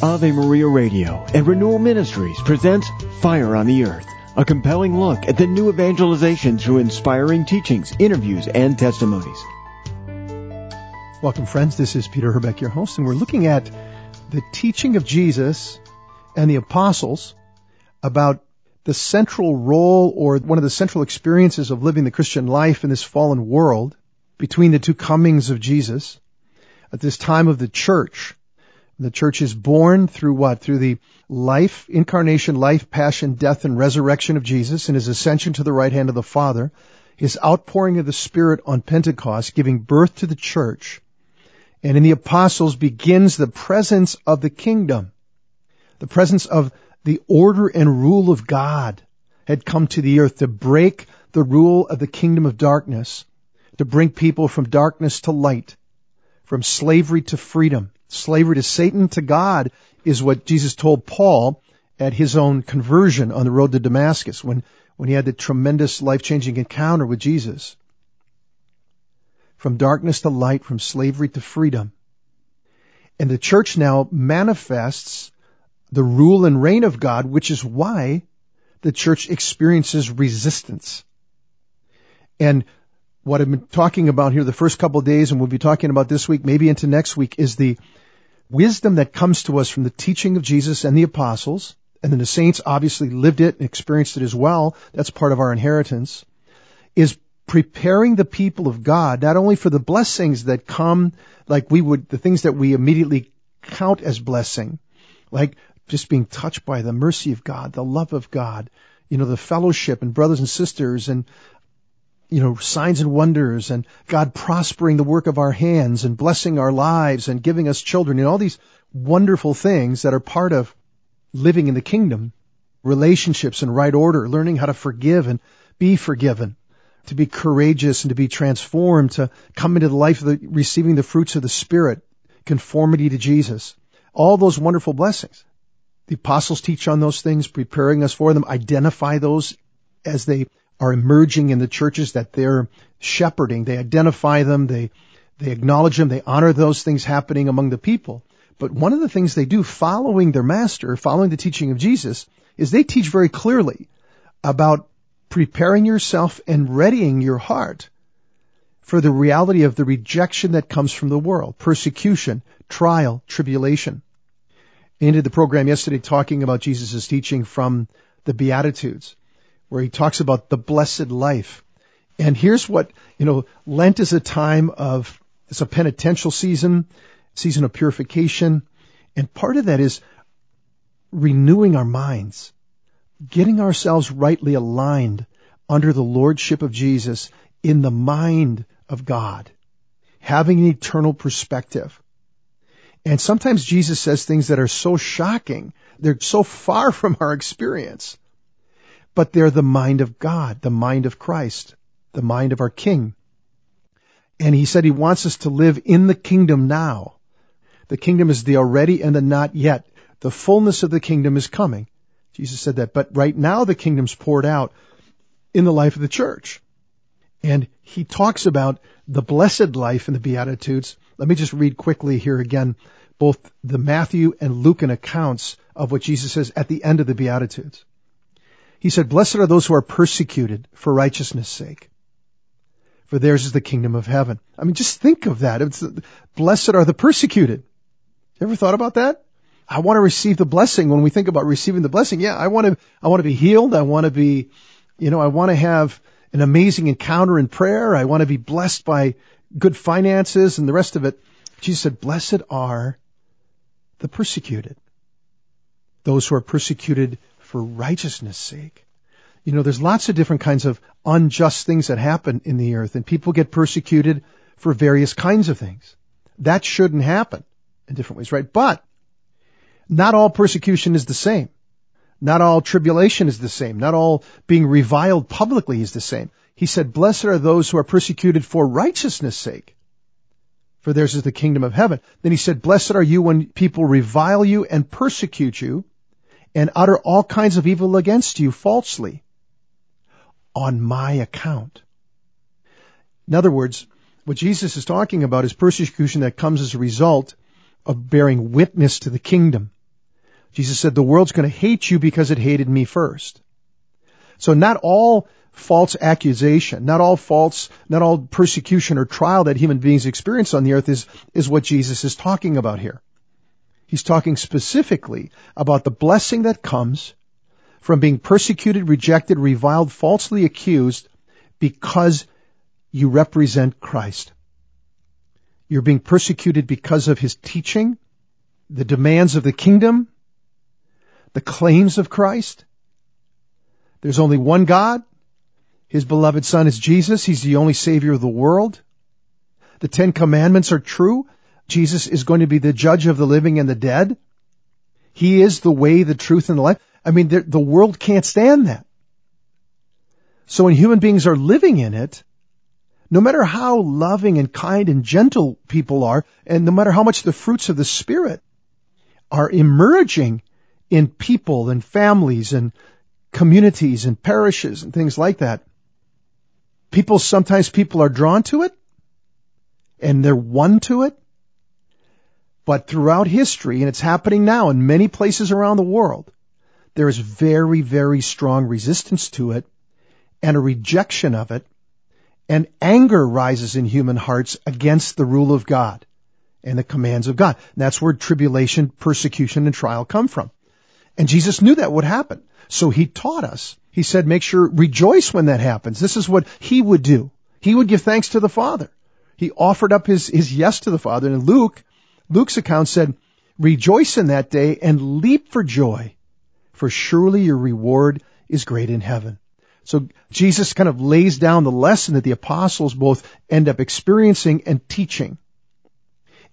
Ave Maria Radio and Renewal Ministries presents Fire on the Earth, a compelling look at the new evangelization through inspiring teachings, interviews, and testimonies. Welcome, friends. This is Peter Herbeck, your host, and we're looking at the teaching of Jesus and the apostles about the central role or one of the central experiences of living the Christian life in this fallen world between the two comings of Jesus at this time of the church. The church is born through what? Through the life, incarnation, life, passion, death, and resurrection of Jesus and his ascension to the right hand of the Father, his outpouring of the Spirit on Pentecost, giving birth to the church. And in the apostles begins the presence of the kingdom, the presence of the order and rule of God had come to the earth to break the rule of the kingdom of darkness, to bring people from darkness to light, from slavery to freedom. Slavery to Satan to God is what Jesus told Paul at his own conversion on the road to Damascus when, when he had the tremendous life-changing encounter with Jesus. From darkness to light, from slavery to freedom. And the church now manifests the rule and reign of God, which is why the church experiences resistance. And what I've been talking about here the first couple of days and we'll be talking about this week, maybe into next week, is the wisdom that comes to us from the teaching of Jesus and the apostles. And then the saints obviously lived it and experienced it as well. That's part of our inheritance. Is preparing the people of God, not only for the blessings that come, like we would, the things that we immediately count as blessing, like just being touched by the mercy of God, the love of God, you know, the fellowship and brothers and sisters and, you know, signs and wonders and God prospering the work of our hands and blessing our lives and giving us children and all these wonderful things that are part of living in the kingdom, relationships in right order, learning how to forgive and be forgiven, to be courageous and to be transformed, to come into the life of the, receiving the fruits of the Spirit, conformity to Jesus. All those wonderful blessings. The apostles teach on those things, preparing us for them, identify those as they are emerging in the churches that they're shepherding. They identify them, they, they acknowledge them, they honor those things happening among the people. But one of the things they do following their master, following the teaching of Jesus, is they teach very clearly about preparing yourself and readying your heart for the reality of the rejection that comes from the world, persecution, trial, tribulation I ended the program yesterday talking about Jesus' teaching from the Beatitudes, where he talks about the blessed life. And here's what, you know, Lent is a time of, it's a penitential season, season of purification. And part of that is renewing our minds, getting ourselves rightly aligned under the lordship of Jesus in the mind of God, having an eternal perspective. And sometimes Jesus says things that are so shocking. They're so far from our experience. But they're the mind of God, the mind of Christ, the mind of our King. And he said he wants us to live in the kingdom now. The kingdom is the already and the not yet. The fullness of the kingdom is coming. Jesus said that. But right now the kingdom's poured out in the life of the church. And he talks about the blessed life in the Beatitudes. Let me just read quickly here again both the Matthew and Lucan accounts of what Jesus says at the end of the Beatitudes. He said, Blessed are those who are persecuted for righteousness' sake, for theirs is the kingdom of heaven. I mean, just think of that. It's, blessed are the persecuted. You ever thought about that? I want to receive the blessing. When we think about receiving the blessing, yeah, I want to, I want to be healed. I want to be, you know, I want to have an amazing encounter in prayer. I want to be blessed by good finances and the rest of it. Jesus said, blessed are the persecuted, those who are persecuted for righteousness sake. You know, there's lots of different kinds of unjust things that happen in the earth and people get persecuted for various kinds of things. That shouldn't happen in different ways, right? But not all persecution is the same. Not all tribulation is the same. Not all being reviled publicly is the same. He said, blessed are those who are persecuted for righteousness sake for theirs is the kingdom of heaven. Then he said, blessed are you when people revile you and persecute you and utter all kinds of evil against you falsely on my account. In other words, what Jesus is talking about is persecution that comes as a result of bearing witness to the kingdom, Jesus said, the world's going to hate you because it hated me first. So not all false accusation, not all false, not all persecution or trial that human beings experience on the earth is, is what Jesus is talking about here. He's talking specifically about the blessing that comes from being persecuted, rejected, reviled, falsely accused because you represent Christ. You're being persecuted because of his teaching, the demands of the kingdom, the claims of Christ. There's only one God. His beloved son is Jesus. He's the only savior of the world. The Ten Commandments are true. Jesus is going to be the judge of the living and the dead. He is the way, the truth, and the life. I mean, the world can't stand that. So when human beings are living in it, no matter how loving and kind and gentle people are, and no matter how much the fruits of the Spirit are emerging in people and families and communities and parishes and things like that, people, sometimes people are drawn to it and they're won to it. But throughout history, and it's happening now in many places around the world, there is very, very strong resistance to it and a rejection of it and anger rises in human hearts against the rule of God and the commands of God. And that's where tribulation, persecution, and trial come from. And Jesus knew that would happen. So he taught us. He said, make sure, rejoice when that happens. This is what he would do. He would give thanks to the Father. He offered up his, his yes to the Father. And Luke, Luke's account said, rejoice in that day and leap for joy, for surely your reward is great in heaven. So Jesus kind of lays down the lesson that the apostles both end up experiencing and teaching.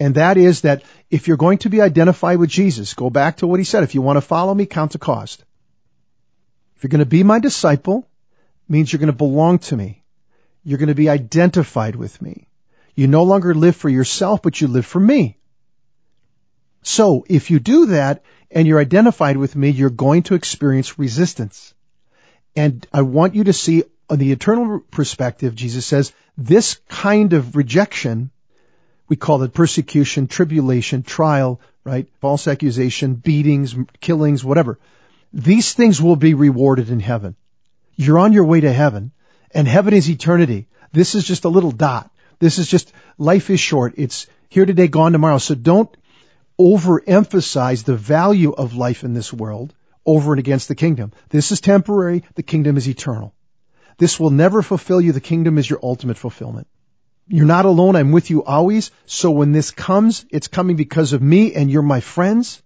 And that is that if you're going to be identified with Jesus, go back to what he said. If you want to follow me, count the cost. If you're going to be my disciple, means you're going to belong to me. You're going to be identified with me. You no longer live for yourself, but you live for me. So if you do that and you're identified with me, you're going to experience resistance. And I want you to see on the eternal perspective, Jesus says, this kind of rejection, we call it persecution, tribulation, trial, right? False accusation, beatings, killings, whatever. These things will be rewarded in heaven. You're on your way to heaven and heaven is eternity. This is just a little dot. This is just, life is short. It's here today, gone tomorrow. So don't overemphasize the value of life in this world over and against the kingdom. This is temporary. The kingdom is eternal. This will never fulfill you. The kingdom is your ultimate fulfillment. You're not alone. I'm with you always. So when this comes, it's coming because of me and you're my friends.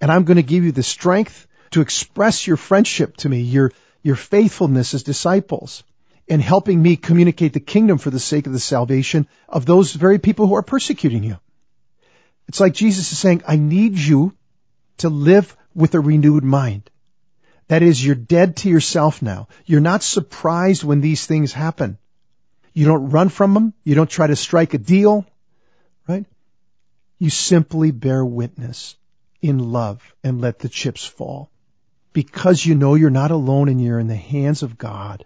And I'm going to give you the strength to express your friendship to me, your, your faithfulness as disciples and helping me communicate the kingdom for the sake of the salvation of those very people who are persecuting you. It's like Jesus is saying, I need you to live with a renewed mind. That is, you're dead to yourself now. You're not surprised when these things happen. You don't run from them. You don't try to strike a deal, right? You simply bear witness in love and let the chips fall because you know you're not alone and you're in the hands of God.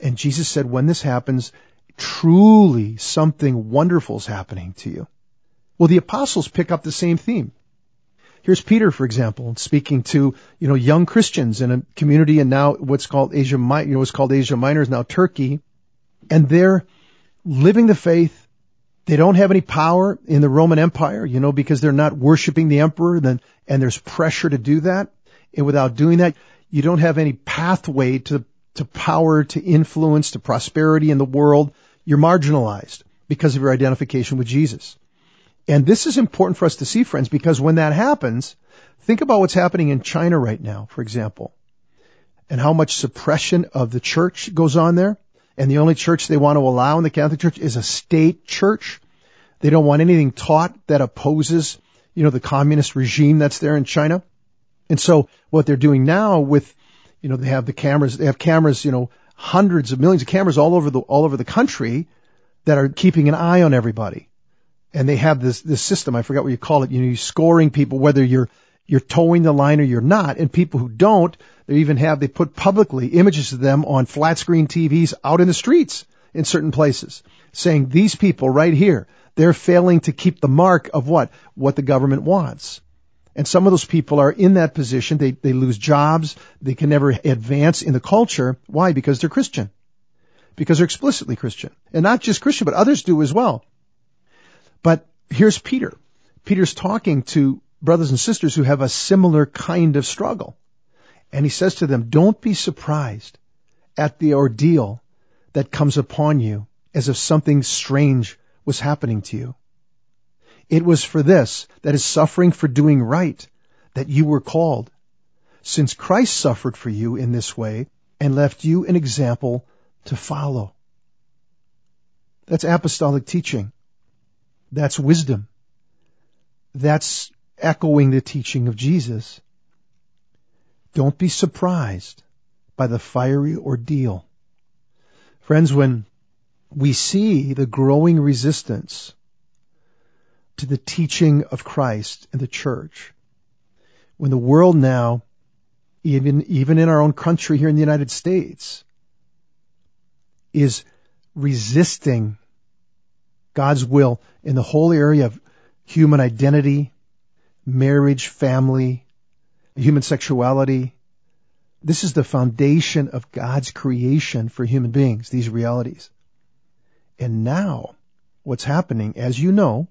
And Jesus said, when this happens, truly something wonderful is happening to you. Well, the apostles pick up the same theme. Here's Peter, for example, speaking to, you know, young Christians in a community and now what's called Asia, you know, what's called Asia Minor is now Turkey. And they're living the faith. They don't have any power in the Roman Empire, you know, because they're not worshiping the emperor then, and there's pressure to do that. And without doing that, you don't have any pathway to, to power, to influence, to prosperity in the world. You're marginalized because of your identification with Jesus. And this is important for us to see, friends, because when that happens, think about what's happening in China right now, for example, and how much suppression of the church goes on there. And the only church they want to allow in the Catholic Church is a state church. They don't want anything taught that opposes, you know, the communist regime that's there in China. And so what they're doing now with, you know, they have the cameras, they have cameras, you know, hundreds of millions of cameras all over the, all over the country that are keeping an eye on everybody and they have this this system. I forgot what you call it. You know, you're scoring people whether you're you're toeing the line or you're not. And people who don't, they even have they put publicly images of them on flat screen TVs out in the streets in certain places, saying these people right here, they're failing to keep the mark of what what the government wants. And some of those people are in that position. They, they lose jobs. They can never advance in the culture. Why? Because they're Christian. Because they're explicitly Christian. And not just Christian, but others do as well. But here's Peter. Peter's talking to brothers and sisters who have a similar kind of struggle. And he says to them, don't be surprised at the ordeal that comes upon you as if something strange was happening to you. It was for this, that is suffering for doing right, that you were called. Since Christ suffered for you in this way and left you an example to follow. That's apostolic teaching. That's wisdom. That's echoing the teaching of Jesus. Don't be surprised by the fiery ordeal. Friends, when we see the growing resistance to the teaching of Christ and the church. When the world now, even, even in our own country here in the United States, is resisting God's will in the whole area of human identity, marriage, family, human sexuality. This is the foundation of God's creation for human beings, these realities. And now, what's happening, as you know,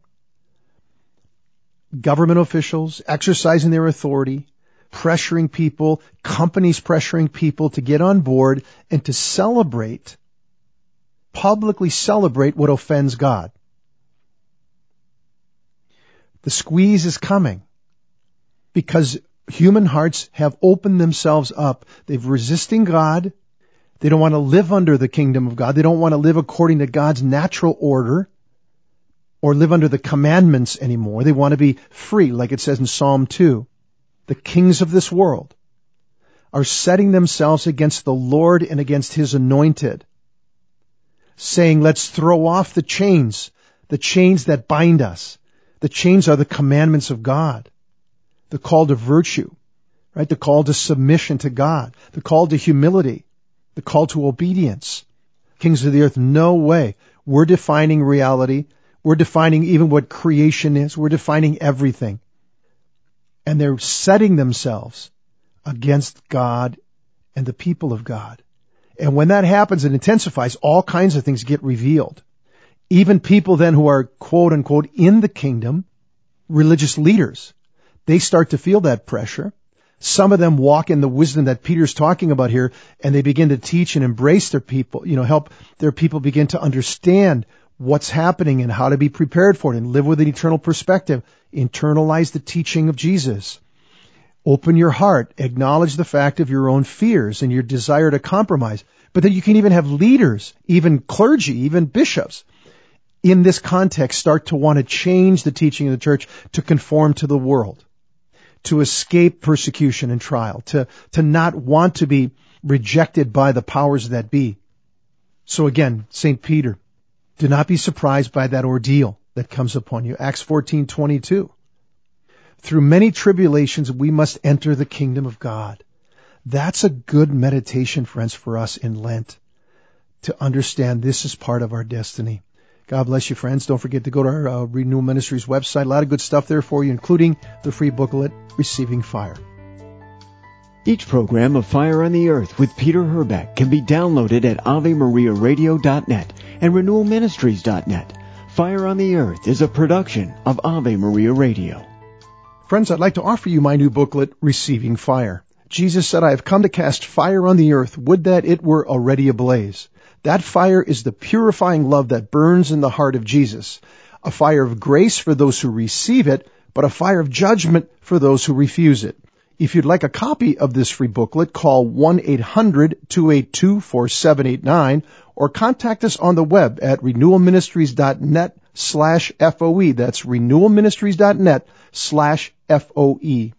government officials exercising their authority, pressuring people, companies pressuring people to get on board and to celebrate, publicly celebrate what offends God. The squeeze is coming because human hearts have opened themselves up. They've resisting God. They don't want to live under the kingdom of God. They don't want to live according to God's natural order or live under the commandments anymore. They want to be free, like it says in Psalm 2. The kings of this world are setting themselves against the Lord and against his anointed, saying, let's throw off the chains, the chains that bind us. The chains are the commandments of God, the call to virtue, right? The call to submission to God, the call to humility, the call to obedience. Kings of the earth, no way. We're defining reality we're defining even what creation is. We're defining everything. And they're setting themselves against God and the people of God. And when that happens, it intensifies. All kinds of things get revealed. Even people then who are quote unquote in the kingdom, religious leaders, they start to feel that pressure. Some of them walk in the wisdom that Peter's talking about here and they begin to teach and embrace their people, you know, help their people begin to understand what's happening and how to be prepared for it and live with an eternal perspective. Internalize the teaching of Jesus. Open your heart. Acknowledge the fact of your own fears and your desire to compromise. But then you can even have leaders, even clergy, even bishops in this context start to want to change the teaching of the church to conform to the world, to escape persecution and trial, to, to not want to be rejected by the powers that be. So again, St. Peter, do not be surprised by that ordeal that comes upon you. Acts 14:22. Through many tribulations we must enter the kingdom of God. That's a good meditation, friends, for us in Lent to understand this is part of our destiny. God bless you, friends. Don't forget to go to our uh, Renewal Ministries website. A lot of good stuff there for you, including the free booklet, Receiving Fire. Each program of Fire on the Earth with Peter Herbeck can be downloaded at AveMariaRadio.net and renewalministries.net. Fire on the Earth is a production of Ave Maria Radio. Friends, I'd like to offer you my new booklet, Receiving Fire. Jesus said, I have come to cast fire on the earth. Would that it were already ablaze. That fire is the purifying love that burns in the heart of Jesus. A fire of grace for those who receive it, but a fire of judgment for those who refuse it. If you'd like a copy of this free booklet, call 1-800-282-4789 or contact us on the web at renewalministries.net slash FOE. That's renewalministries.net slash FOE.